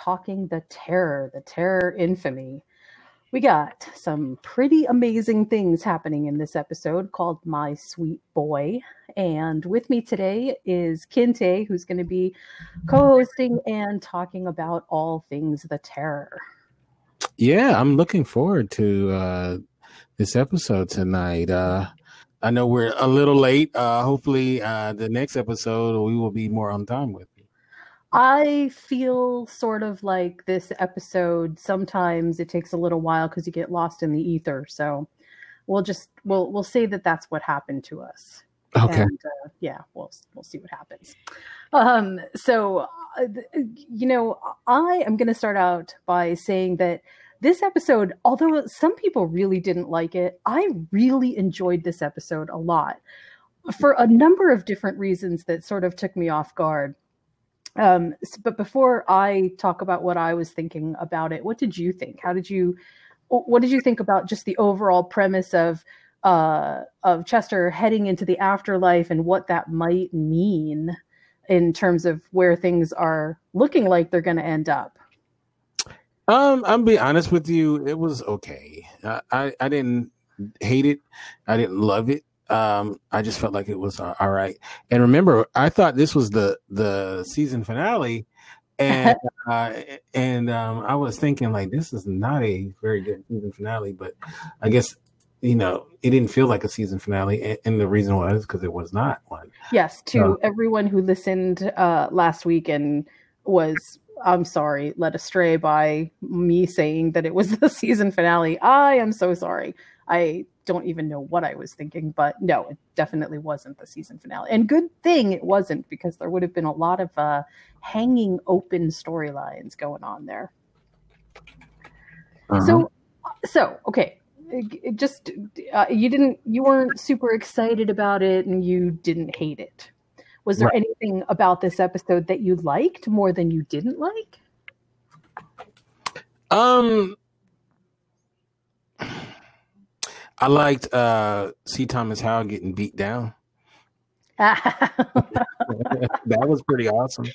talking the terror, the terror infamy. We got some pretty amazing things happening in this episode called My Sweet Boy. And with me today is Kinte, who's going to be co hosting and talking about all things the terror. Yeah, I'm looking forward to uh, this episode tonight. Uh, I know we're a little late. Uh, hopefully, uh, the next episode we will be more on time with. I feel sort of like this episode. Sometimes it takes a little while because you get lost in the ether. So we'll just we'll we'll say that that's what happened to us. Okay. And, uh, yeah, we'll we'll see what happens. Um, so uh, you know, I am going to start out by saying that this episode, although some people really didn't like it, I really enjoyed this episode a lot for a number of different reasons that sort of took me off guard. Um, but before I talk about what I was thinking about it, what did you think? How did you, what did you think about just the overall premise of, uh, of Chester heading into the afterlife and what that might mean in terms of where things are looking like they're going to end up? Um, I'm be honest with you, it was okay. I, I, I didn't hate it. I didn't love it um, I just felt like it was uh, all right. And remember, I thought this was the the season finale, and uh, and um, I was thinking like this is not a very good season finale, but I guess you know it didn't feel like a season finale, and, and the reason was because it was not one. Yes, to everyone who listened uh, last week and was I'm sorry, led astray by me saying that it was the season finale. I am so sorry. I don't even know what I was thinking, but no, it definitely wasn't the season finale. And good thing it wasn't because there would have been a lot of uh, hanging open storylines going on there. Uh-huh. So, so okay, it just uh, you didn't you weren't super excited about it, and you didn't hate it. Was there right. anything about this episode that you liked more than you didn't like? Um, I liked uh C. Thomas Howell getting beat down. that was pretty awesome.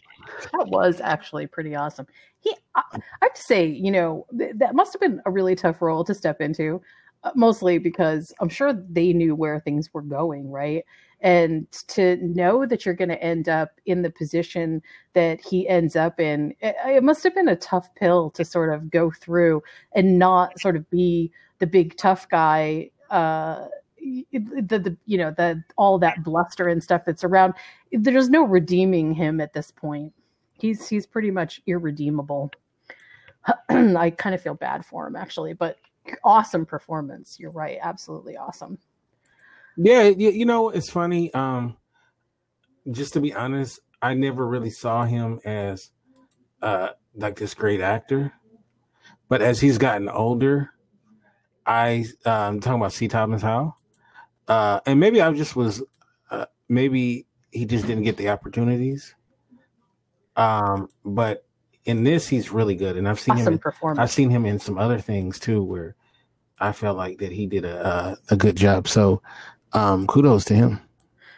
That was actually pretty awesome. He, I, I have to say, you know, th- that must have been a really tough role to step into, uh, mostly because I'm sure they knew where things were going, right? And to know that you're going to end up in the position that he ends up in, it, it must have been a tough pill to sort of go through and not sort of be the big tough guy uh, the, the you know the all that bluster and stuff that's around there's no redeeming him at this point. He's he's pretty much irredeemable. I kind of feel bad for him actually but awesome performance. You're right. Absolutely awesome. Yeah you, know it's funny um just to be honest i never really saw him as uh like this great actor. But as he's gotten older I um talking about C. Thomas Howell, uh, and maybe I just was, uh, maybe he just didn't get the opportunities. Um, but in this, he's really good, and I've seen awesome him. In, I've seen him in some other things too, where I felt like that he did a a, a good job. So, um, kudos to him.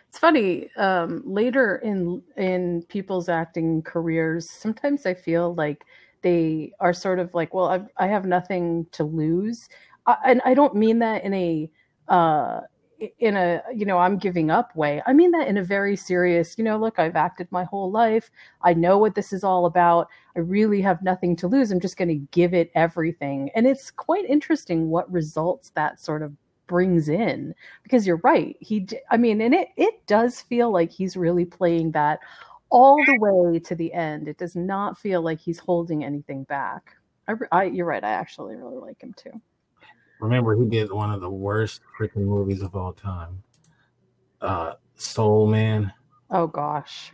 It's funny. Um, later in in people's acting careers, sometimes I feel like they are sort of like, well, I've, I have nothing to lose and I don't mean that in a uh, in a you know I'm giving up way. I mean that in a very serious. You know, look, I've acted my whole life. I know what this is all about. I really have nothing to lose. I'm just going to give it everything, and it's quite interesting what results that sort of brings in because you're right he i mean and it it does feel like he's really playing that all the way to the end it does not feel like he's holding anything back I, I you're right i actually really like him too remember he did one of the worst freaking movies of all time. Uh Soul Man. Oh gosh.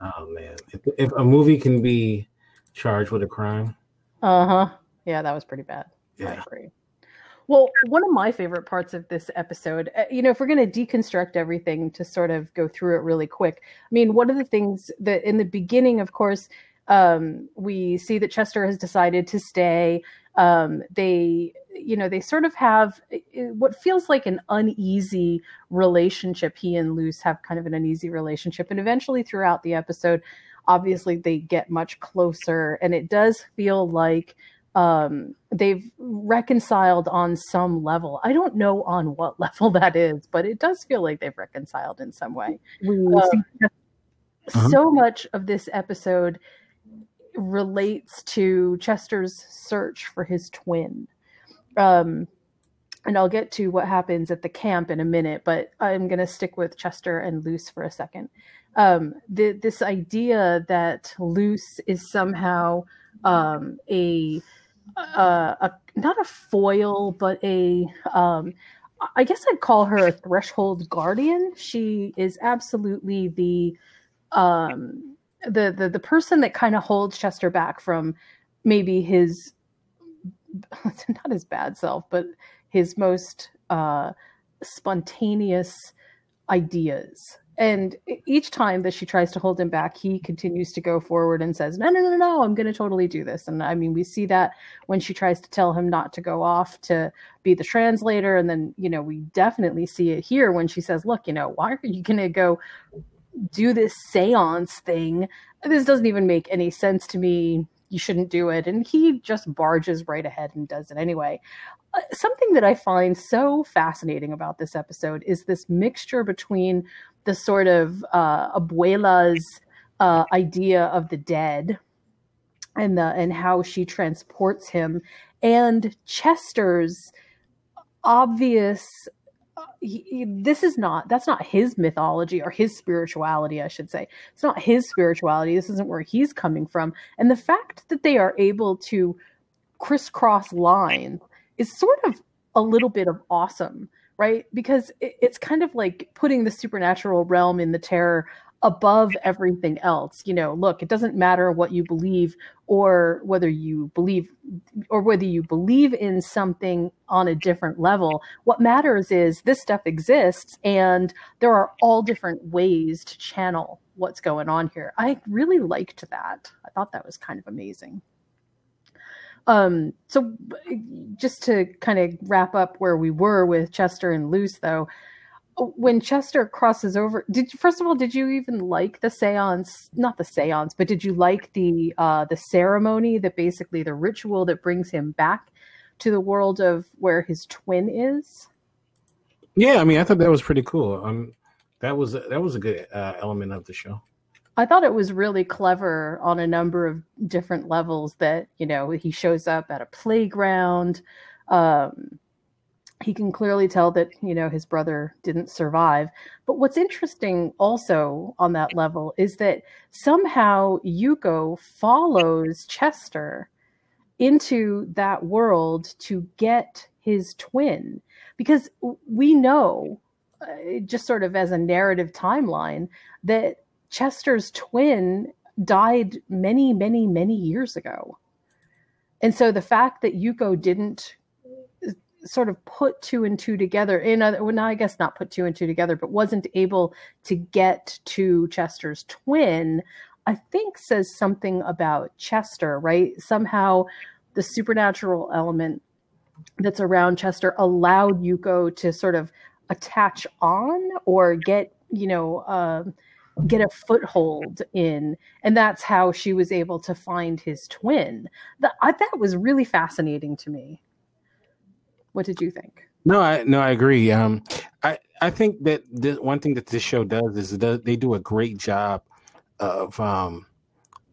Oh man. If, if a movie can be charged with a crime. Uh-huh. Yeah, that was pretty bad. Yeah. I agree. Well, one of my favorite parts of this episode, uh, you know, if we're going to deconstruct everything to sort of go through it really quick, I mean, one of the things that in the beginning, of course, um, we see that Chester has decided to stay. Um, they you know they sort of have what feels like an uneasy relationship he and luz have kind of an uneasy relationship and eventually throughout the episode obviously they get much closer and it does feel like um, they've reconciled on some level. I don't know on what level that is, but it does feel like they've reconciled in some way. Um, uh-huh. So much of this episode relates to Chester's search for his twin. Um, and I'll get to what happens at the camp in a minute, but I'm going to stick with Chester and Luz for a second. Um, the, this idea that Luz is somehow um, a uh, a not a foil, but a um, I guess I'd call her a threshold guardian. She is absolutely the um, the the the person that kind of holds Chester back from maybe his not his bad self, but his most uh, spontaneous ideas and each time that she tries to hold him back, he continues to go forward and says, No, no, no, no, I'm going to totally do this. And I mean, we see that when she tries to tell him not to go off to be the translator. And then, you know, we definitely see it here when she says, Look, you know, why are you going to go do this seance thing? This doesn't even make any sense to me. You shouldn't do it. And he just barges right ahead and does it anyway. Uh, something that I find so fascinating about this episode is this mixture between the sort of uh, abuela's uh, idea of the dead and the and how she transports him and Chester's obvious this is not that's not his mythology or his spirituality i should say. It's not his spirituality. This isn't where he's coming from. And the fact that they are able to crisscross lines is sort of a little bit of awesome right? Because it's kind of like putting the supernatural realm in the terror above everything else. You know, look, it doesn't matter what you believe or whether you believe or whether you believe in something on a different level. What matters is this stuff exists and there are all different ways to channel what's going on here. I really liked that. I thought that was kind of amazing. Um, so just to kind of wrap up where we were with Chester and Luz, though, when Chester crosses over, did first of all, did you even like the seance? Not the seance, but did you like the uh, the ceremony that basically the ritual that brings him back to the world of where his twin is? Yeah, I mean, I thought that was pretty cool. Um, that was that was a good uh, element of the show. I thought it was really clever on a number of different levels that, you know, he shows up at a playground. Um, he can clearly tell that, you know, his brother didn't survive. But what's interesting also on that level is that somehow Yuko follows Chester into that world to get his twin because we know uh, just sort of as a narrative timeline that Chester's twin died many, many, many years ago. And so the fact that Yuko didn't sort of put two and two together in other well, now I guess not put two and two together, but wasn't able to get to Chester's twin, I think says something about Chester, right? Somehow the supernatural element that's around Chester allowed Yuko to sort of attach on or get, you know, uh, get a foothold in and that's how she was able to find his twin that that was really fascinating to me what did you think no i no i agree um i i think that the one thing that this show does is they do a great job of um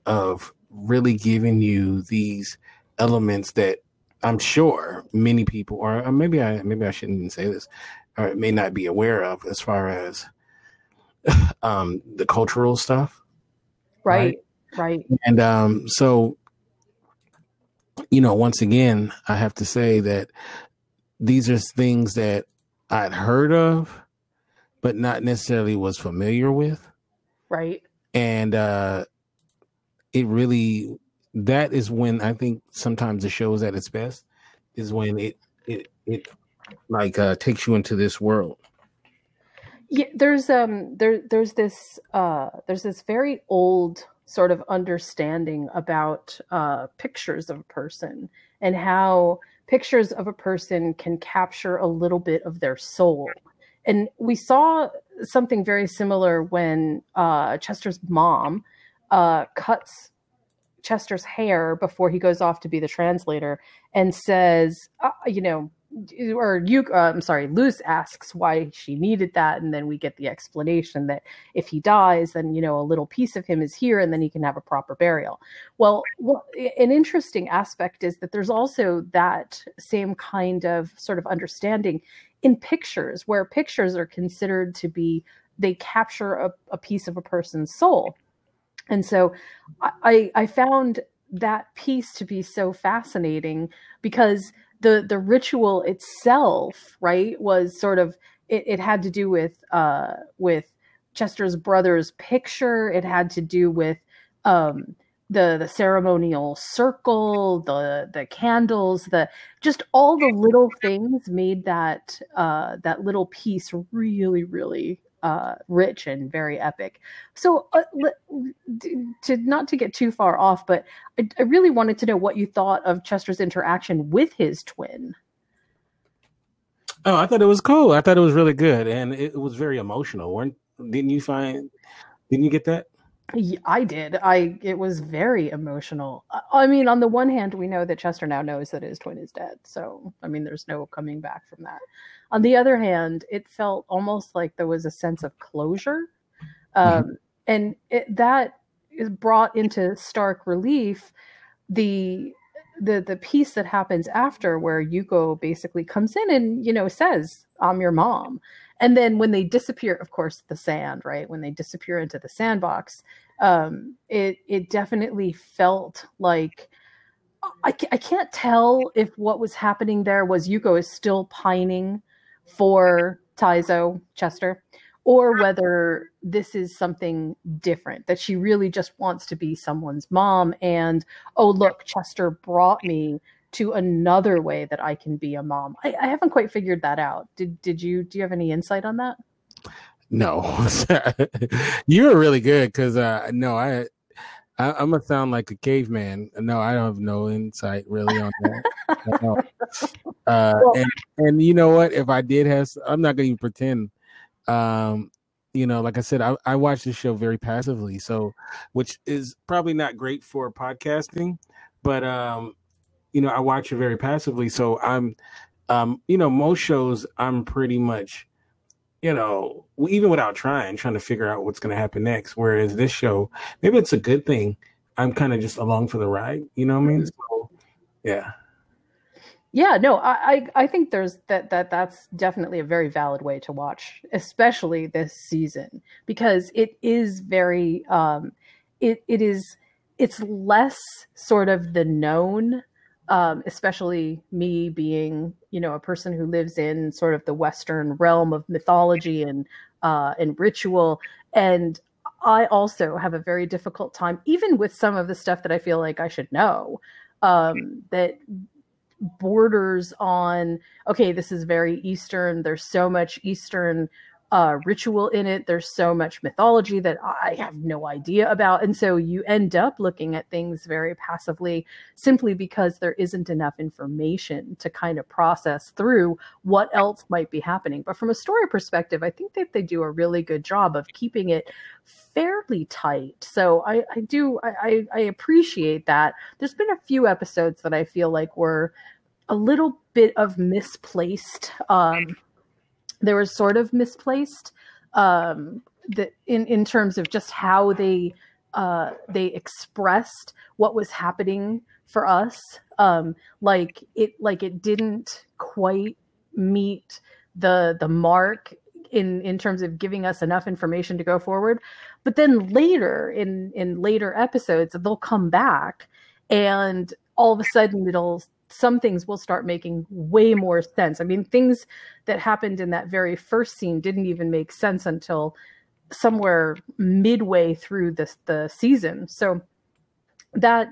of really giving you these elements that i'm sure many people or maybe i maybe i shouldn't even say this or may not be aware of as far as um, the cultural stuff. Right. Right. right. And um, so, you know, once again, I have to say that these are things that I'd heard of, but not necessarily was familiar with. Right. And uh, it really, that is when I think sometimes the show is at its best, is when it, it, it like uh, takes you into this world yeah there's um there there's this uh there's this very old sort of understanding about uh pictures of a person and how pictures of a person can capture a little bit of their soul. And we saw something very similar when uh chester's mom uh, cuts Chester's hair before he goes off to be the translator and says, uh, you know, or you, uh, I'm sorry, Luz asks why she needed that, and then we get the explanation that if he dies, then you know a little piece of him is here, and then he can have a proper burial. Well, an interesting aspect is that there's also that same kind of sort of understanding in pictures, where pictures are considered to be they capture a, a piece of a person's soul, and so I, I found that piece to be so fascinating because the the ritual itself, right, was sort of it, it had to do with uh, with Chester's brother's picture. It had to do with um, the the ceremonial circle, the the candles, the just all the little things made that uh, that little piece really really uh, rich and very epic. So, uh, to not to get too far off, but I, I, really wanted to know what you thought of Chester's interaction with his twin. Oh, I thought it was cool. I thought it was really good, and it was very emotional. weren't Didn't you find? Didn't you get that? I did. I it was very emotional. I mean, on the one hand, we know that Chester now knows that his twin is dead, so I mean, there's no coming back from that. On the other hand, it felt almost like there was a sense of closure, um, mm-hmm. and it, that is brought into stark relief the the the piece that happens after, where Yuko basically comes in and you know says, "I'm your mom." and then when they disappear of course the sand right when they disappear into the sandbox um, it it definitely felt like I, I can't tell if what was happening there was Yuko is still pining for Taizo Chester or whether this is something different that she really just wants to be someone's mom and oh look Chester brought me to another way that I can be a mom. I, I haven't quite figured that out. Did did you do you have any insight on that? No, you were really good because uh, no, I, I am gonna sound like a caveman. No, I don't have no insight really on that. uh, and and you know what? If I did have, I'm not gonna even pretend. Um, you know, like I said, I, I watch this show very passively, so which is probably not great for podcasting, but um, you know, I watch it very passively. So I'm, um, you know, most shows I'm pretty much, you know, even without trying, trying to figure out what's going to happen next. Whereas this show, maybe it's a good thing. I'm kind of just along for the ride. You know what I mean? So, yeah. Yeah, no, I, I, I think there's that that that's definitely a very valid way to watch, especially this season, because it is very um it it is it's less sort of the known um, especially me being, you know, a person who lives in sort of the Western realm of mythology and uh, and ritual, and I also have a very difficult time, even with some of the stuff that I feel like I should know, um, that borders on okay, this is very Eastern. There's so much Eastern uh, ritual in it. There's so much mythology that I have no idea about. And so you end up looking at things very passively simply because there isn't enough information to kind of process through what else might be happening. But from a story perspective, I think that they do a really good job of keeping it fairly tight. So I, I do, I, I appreciate that. There's been a few episodes that I feel like were a little bit of misplaced um, they were sort of misplaced um, that in in terms of just how they uh, they expressed what was happening for us. Um, like it like it didn't quite meet the the mark in in terms of giving us enough information to go forward but then later in in later episodes they'll come back and all of a sudden it'll some things will start making way more sense. I mean, things that happened in that very first scene didn't even make sense until somewhere midway through this the season. So that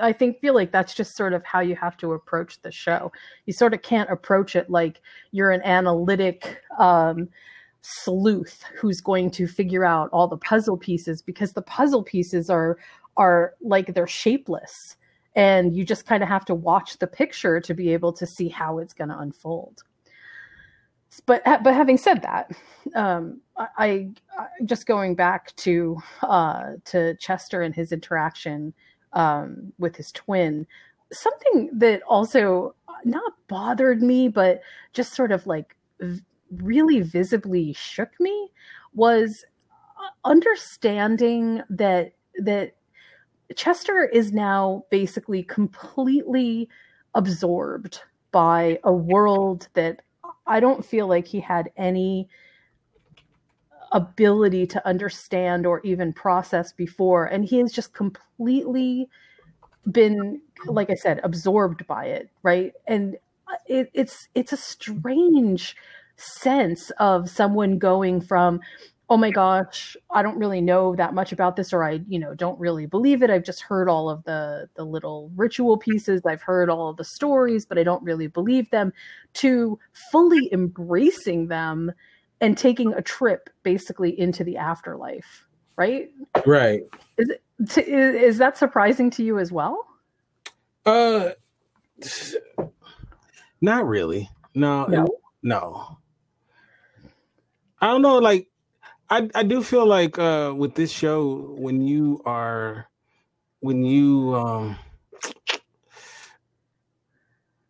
I think feel like that's just sort of how you have to approach the show. You sort of can't approach it like you're an analytic um, sleuth who's going to figure out all the puzzle pieces because the puzzle pieces are are like they're shapeless and you just kind of have to watch the picture to be able to see how it's going to unfold but but having said that, um, I, I, just going back to uh, to Chester and his interaction um, with his twin. Something that also not bothered me, but just sort of like really visibly shook me was understanding that that Chester is now basically completely absorbed by a world that I don't feel like he had any ability to understand or even process before. And he has just completely been, like I said, absorbed by it, right? And it, it's it's a strange sense of someone going from oh my gosh i don't really know that much about this or i you know don't really believe it. I've just heard all of the the little ritual pieces. I've heard all of the stories but i don't really believe them. To fully embracing them and taking a trip basically into the afterlife right? Right. Is it is, is that surprising to you as well? Uh not really. No no? no. I don't know like I I do feel like uh, with this show, when you are, when you um,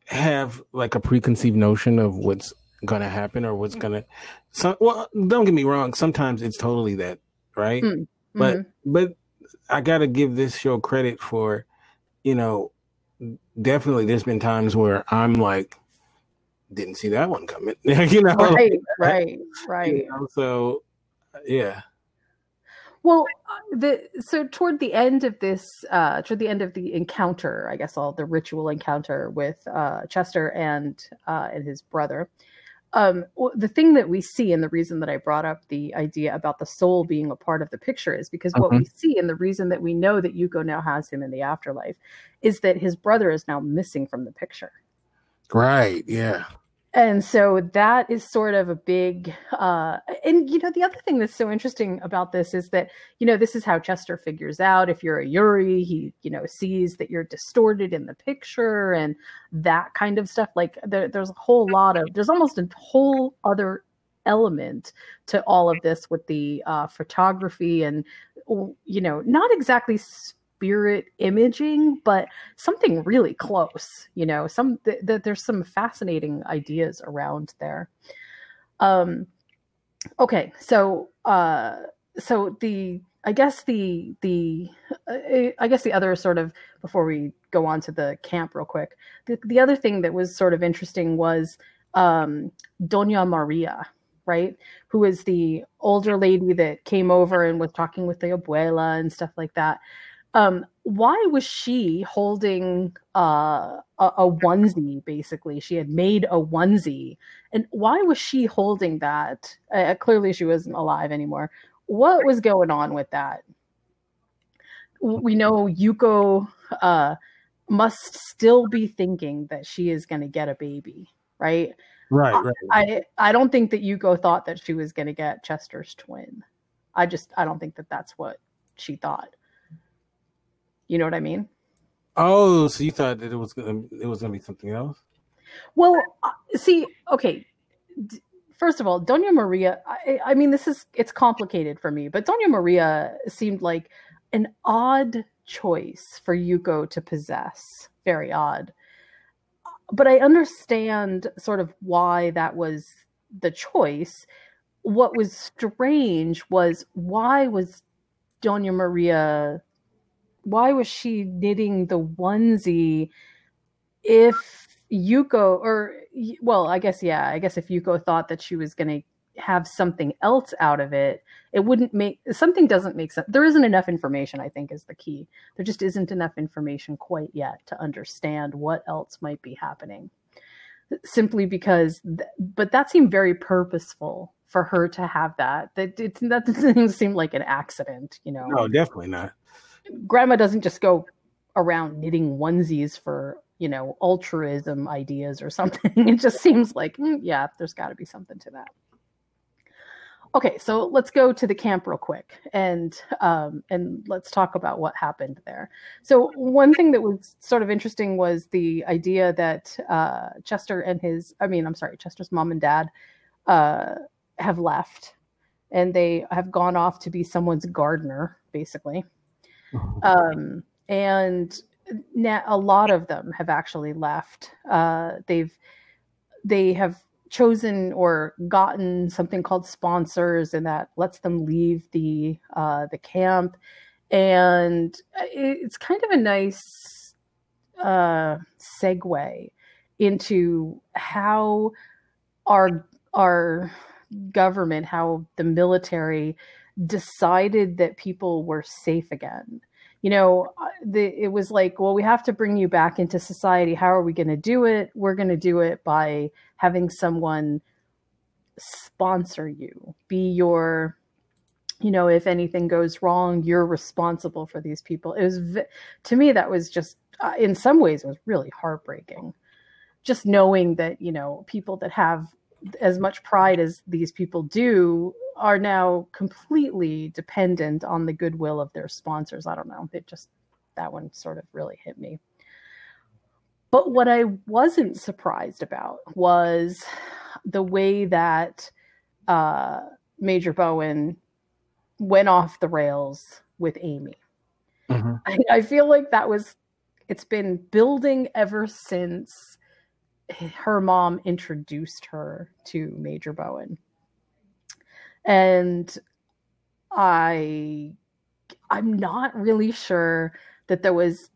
have like a preconceived notion of what's gonna happen or what's gonna, some well, don't get me wrong. Sometimes it's totally that, right? Mm, mm-hmm. But but I gotta give this show credit for, you know, definitely. There's been times where I'm like, didn't see that one coming. you know, right, right, right. You know, so yeah. Well, uh, the so toward the end of this, uh, toward the end of the encounter, I guess all the ritual encounter with uh, Chester and uh, and his brother. Um, the thing that we see, and the reason that I brought up the idea about the soul being a part of the picture, is because what we mm-hmm. see, and the reason that we know that Yuko now has him in the afterlife, is that his brother is now missing from the picture. Right. Yeah and so that is sort of a big uh, and you know the other thing that's so interesting about this is that you know this is how chester figures out if you're a yuri he you know sees that you're distorted in the picture and that kind of stuff. Like there, there's a whole lot of there's almost a whole other element to all of this with the uh, photography and you know not exactly spirit imaging, but something really close. You know, some th- th- there's some fascinating ideas around there. Um, okay, so uh, so the I guess the the uh, I guess the other sort of before we go on to the camp real quick, the, the other thing that was sort of interesting was um, Doña Maria, right? Who is the older lady that came over and was talking with the abuela and stuff like that. Um, why was she holding uh, a, a onesie? Basically, she had made a onesie, and why was she holding that? Uh, clearly, she wasn't alive anymore. What was going on with that? We know Yuko uh, must still be thinking that she is going to get a baby, right? Right, right. I I don't think that Yuko thought that she was going to get Chester's twin. I just I don't think that that's what she thought. You know what I mean? Oh, so you thought that it was gonna it was gonna be something else? Well, uh, see, okay. First of all, Doña Maria. I, I mean, this is it's complicated for me, but Doña Maria seemed like an odd choice for Yuko to possess. Very odd. But I understand sort of why that was the choice. What was strange was why was Doña Maria why was she knitting the onesie if Yuko or well, I guess yeah, I guess if Yuko thought that she was going to have something else out of it, it wouldn't make something doesn't make sense. There isn't enough information, I think, is the key. There just isn't enough information quite yet to understand what else might be happening. Simply because, but that seemed very purposeful for her to have that. That it, that doesn't seem like an accident, you know. No, definitely not grandma doesn't just go around knitting onesies for you know altruism ideas or something. It just seems like mm, yeah there's got to be something to that. Okay so let's go to the camp real quick and um, and let's talk about what happened there. So one thing that was sort of interesting was the idea that uh, chester and his i mean i'm sorry chester's mom and dad uh, have left, and they have gone off to be someone's gardener, basically. Um, and now a lot of them have actually left. Uh, they've they have chosen or gotten something called sponsors, and that lets them leave the uh, the camp. And it's kind of a nice uh, segue into how our our government, how the military decided that people were safe again you know, uh, the, it was like, well, we have to bring you back into society. How are we going to do it? We're going to do it by having someone sponsor you, be your, you know, if anything goes wrong, you're responsible for these people. It was, to me, that was just, uh, in some ways, it was really heartbreaking. Just knowing that, you know, people that have as much pride as these people do are now completely dependent on the goodwill of their sponsors. I don't know. It just, that one sort of really hit me. But what I wasn't surprised about was the way that uh, Major Bowen went off the rails with Amy. Mm-hmm. I, I feel like that was, it's been building ever since her mom introduced her to Major Bowen and i i'm not really sure that there was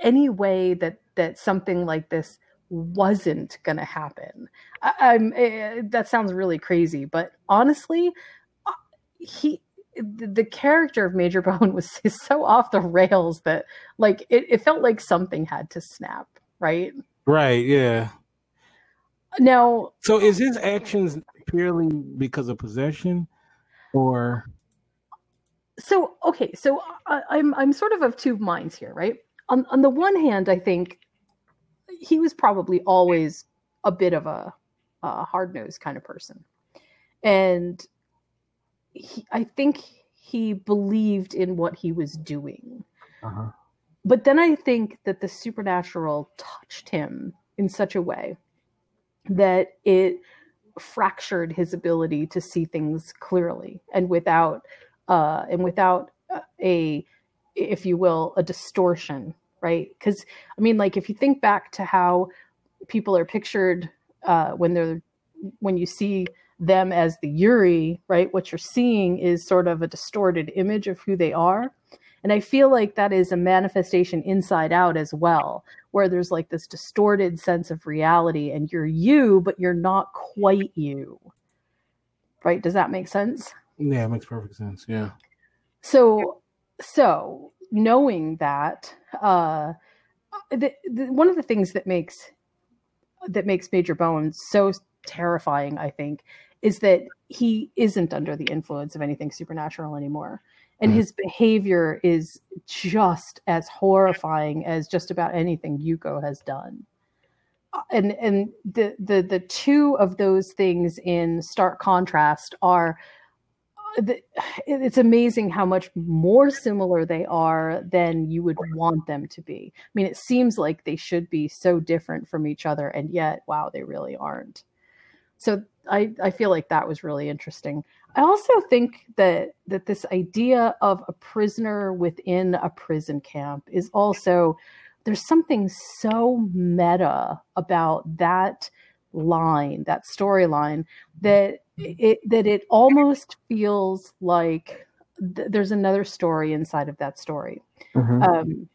any way that that something like this wasn't going to happen I, am eh, that sounds really crazy but honestly uh, he the character of Major Bowen was so off the rails that like it, it felt like something had to snap, right? Right, yeah. Now So is his actions purely because of possession, or? So okay, so I, I'm I'm sort of of two minds here, right? On on the one hand, I think he was probably always a bit of a, a hard nosed kind of person, and he, I think he believed in what he was doing. Uh-huh. But then I think that the supernatural touched him in such a way that it fractured his ability to see things clearly and without uh, and without a if you will a distortion right? Because i mean like if you think back to how people are pictured uh, when they're when you see them as the yuri right what you're seeing is sort of a distorted image of who they are and I feel like that is a manifestation inside out as well, where there's like this distorted sense of reality and you're you, but you're not quite you. Right? Does that make sense? Yeah, it makes perfect sense. Yeah. So, so knowing that, uh, the, the, one of the things that makes that makes Major Bowen so terrifying, I think, is that he isn't under the influence of anything supernatural anymore and mm. his behavior is just as horrifying as just about anything Yuko has done. Uh, and and the the the two of those things in stark contrast are uh, the, it's amazing how much more similar they are than you would want them to be. I mean, it seems like they should be so different from each other, and yet, wow, they really aren't. So I, I feel like that was really interesting. I also think that that this idea of a prisoner within a prison camp is also there's something so meta about that line, that storyline that it that it almost feels like th- there's another story inside of that story. Mm-hmm. Um,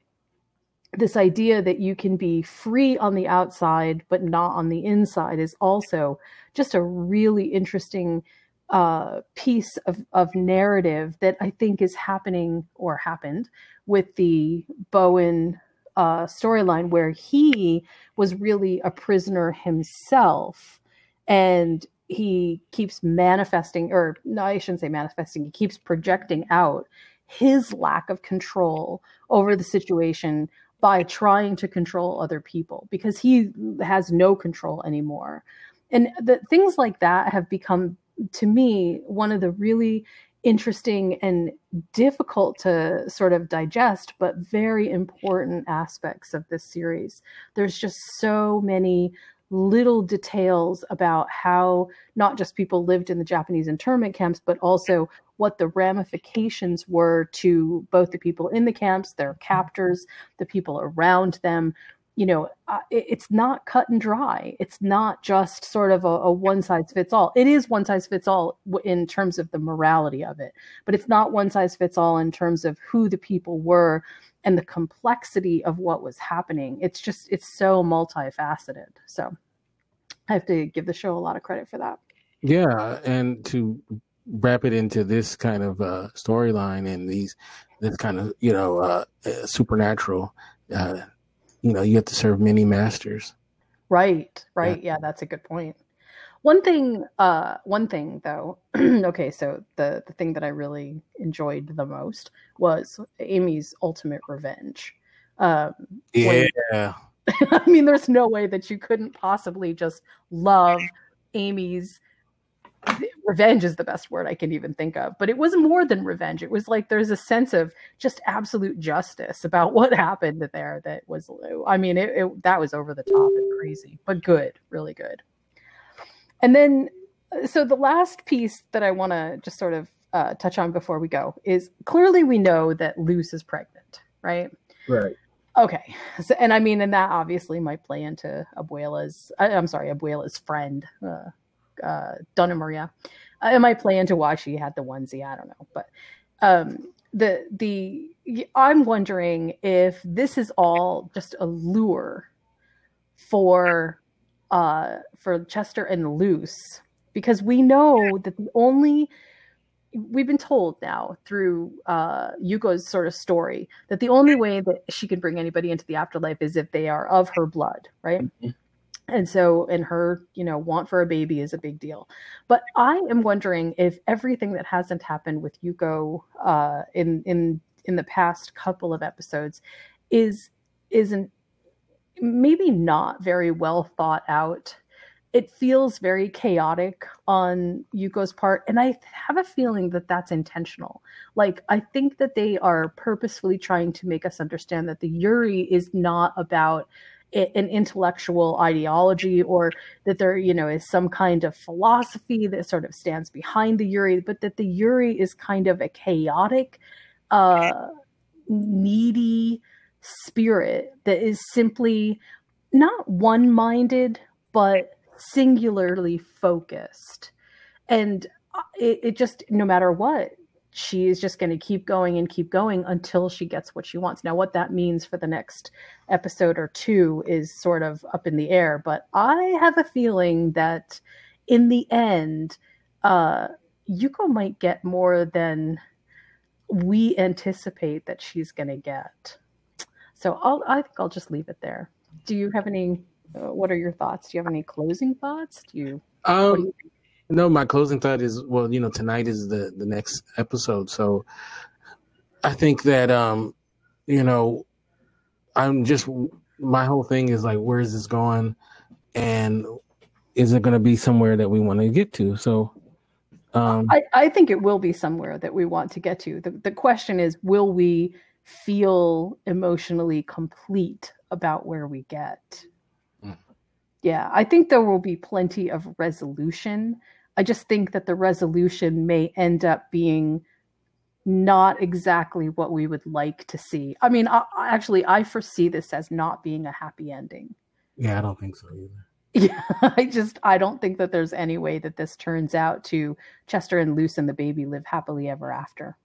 this idea that you can be free on the outside but not on the inside is also just a really interesting uh, piece of, of narrative that I think is happening or happened with the Bowen uh, storyline, where he was really a prisoner himself, and he keeps manifesting, or no, I shouldn't say manifesting. He keeps projecting out his lack of control over the situation by trying to control other people because he has no control anymore. And the things like that have become to me one of the really interesting and difficult to sort of digest, but very important aspects of this series. There's just so many little details about how not just people lived in the Japanese internment camps, but also what the ramifications were to both the people in the camps, their captors, the people around them. You know, uh, it's not cut and dry. It's not just sort of a, a one size fits all. It is one size fits all in terms of the morality of it, but it's not one size fits all in terms of who the people were and the complexity of what was happening. It's just, it's so multifaceted. So I have to give the show a lot of credit for that. Yeah. And to wrap it into this kind of uh, storyline and these, this kind of, you know, uh, uh, supernatural, uh, you know, you have to serve many masters. Right. Right. Yeah. yeah that's a good point. One thing, uh, one thing though, okay, so the the thing that I really enjoyed the most was Amy's ultimate revenge. Um, yeah. When, I mean, there's no way that you couldn't possibly just love Amy's revenge is the best word I can even think of. But it was more than revenge. It was like there's a sense of just absolute justice about what happened there that was, I mean, it, it that was over the top and crazy, but good, really good. And then, uh, so the last piece that I want to just sort of uh, touch on before we go is clearly we know that Luz is pregnant, right? Right. Okay. So, and I mean, and that obviously might play into Abuela's, uh, I'm sorry, Abuela's friend, uh, uh, Doña Maria. Uh, it might play into why she had the onesie. I don't know. But um, the, the, I'm wondering if this is all just a lure for uh, for Chester and Luz because we know that the only we've been told now through uh, Yuko's sort of story that the only way that she can bring anybody into the afterlife is if they are of her blood, right? Mm-hmm. And so, and her, you know, want for a baby is a big deal. But I am wondering if everything that hasn't happened with Yuko uh, in in in the past couple of episodes is isn't maybe not very well thought out. It feels very chaotic on Yuko's part. And I have a feeling that that's intentional. Like, I think that they are purposefully trying to make us understand that the Yuri is not about an intellectual ideology or that there you know is some kind of philosophy that sort of stands behind the yuri but that the yuri is kind of a chaotic uh needy spirit that is simply not one minded, but singularly focused. And uh, it, it, just, no matter what, she is just going to keep going and keep going until she gets what she wants. Now, what that means for the next episode or two is sort of up in the air, but I have a feeling that in the end, uh, Yuko might get more than we anticipate that she's going to get. So I'll, I think I'll just leave it there. Do you have any? Uh, what are your thoughts? Do you have any closing thoughts? Do you? Um, do you no, my closing thought is well, you know, tonight is the the next episode, so I think that um, you know, I'm just my whole thing is like, where is this going, and is it going to be somewhere that we want to get to? So. Um, I, I think it will be somewhere that we want to get to. The, the question is, will we feel emotionally complete about where we get. Mm. Yeah, I think there will be plenty of resolution. I just think that the resolution may end up being not exactly what we would like to see. I mean, I, actually, I foresee this as not being a happy ending. Yeah, I don't think so either. Yeah, I just I don't think that there's any way that this turns out to Chester and Luz and the baby live happily ever after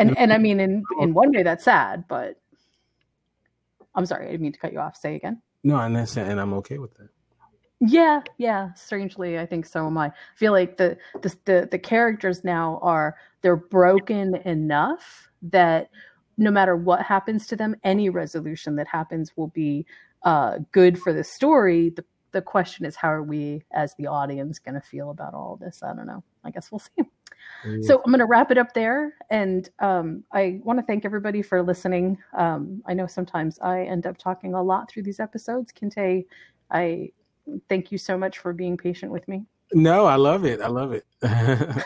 and mm-hmm. and I mean, in in oh. one way, that's sad, but I'm sorry, I didn't mean to cut you off. Say again. No, and that's and I'm okay with that. Yeah, yeah. Strangely, I think so am I. I feel like the, the the the characters now are they're broken enough that no matter what happens to them, any resolution that happens will be uh, good for the story. The the question is, how are we as the audience going to feel about all this? I don't know. I guess we'll see. So I'm going to wrap it up there. And um, I want to thank everybody for listening. Um, I know sometimes I end up talking a lot through these episodes. Kinte, I thank you so much for being patient with me. No, I love it. I love it.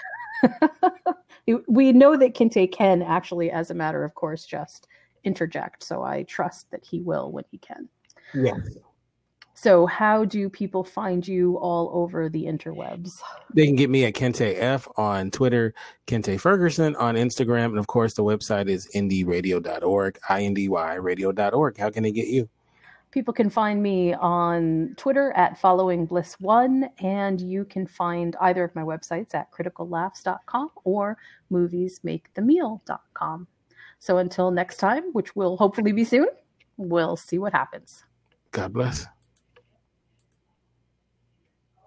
we know that Kinte can actually, as a matter of course, just interject. So I trust that he will when he can. Yes. So, how do people find you all over the interwebs? They can get me at Kente F on Twitter, Kente Ferguson on Instagram, and of course, the website is indyradio.org, I N D Y radio.org. How can they get you? People can find me on Twitter at following bliss one, and you can find either of my websites at criticallaughs.com or moviesmakethemeal.com. So until next time, which will hopefully be soon, we'll see what happens. God bless.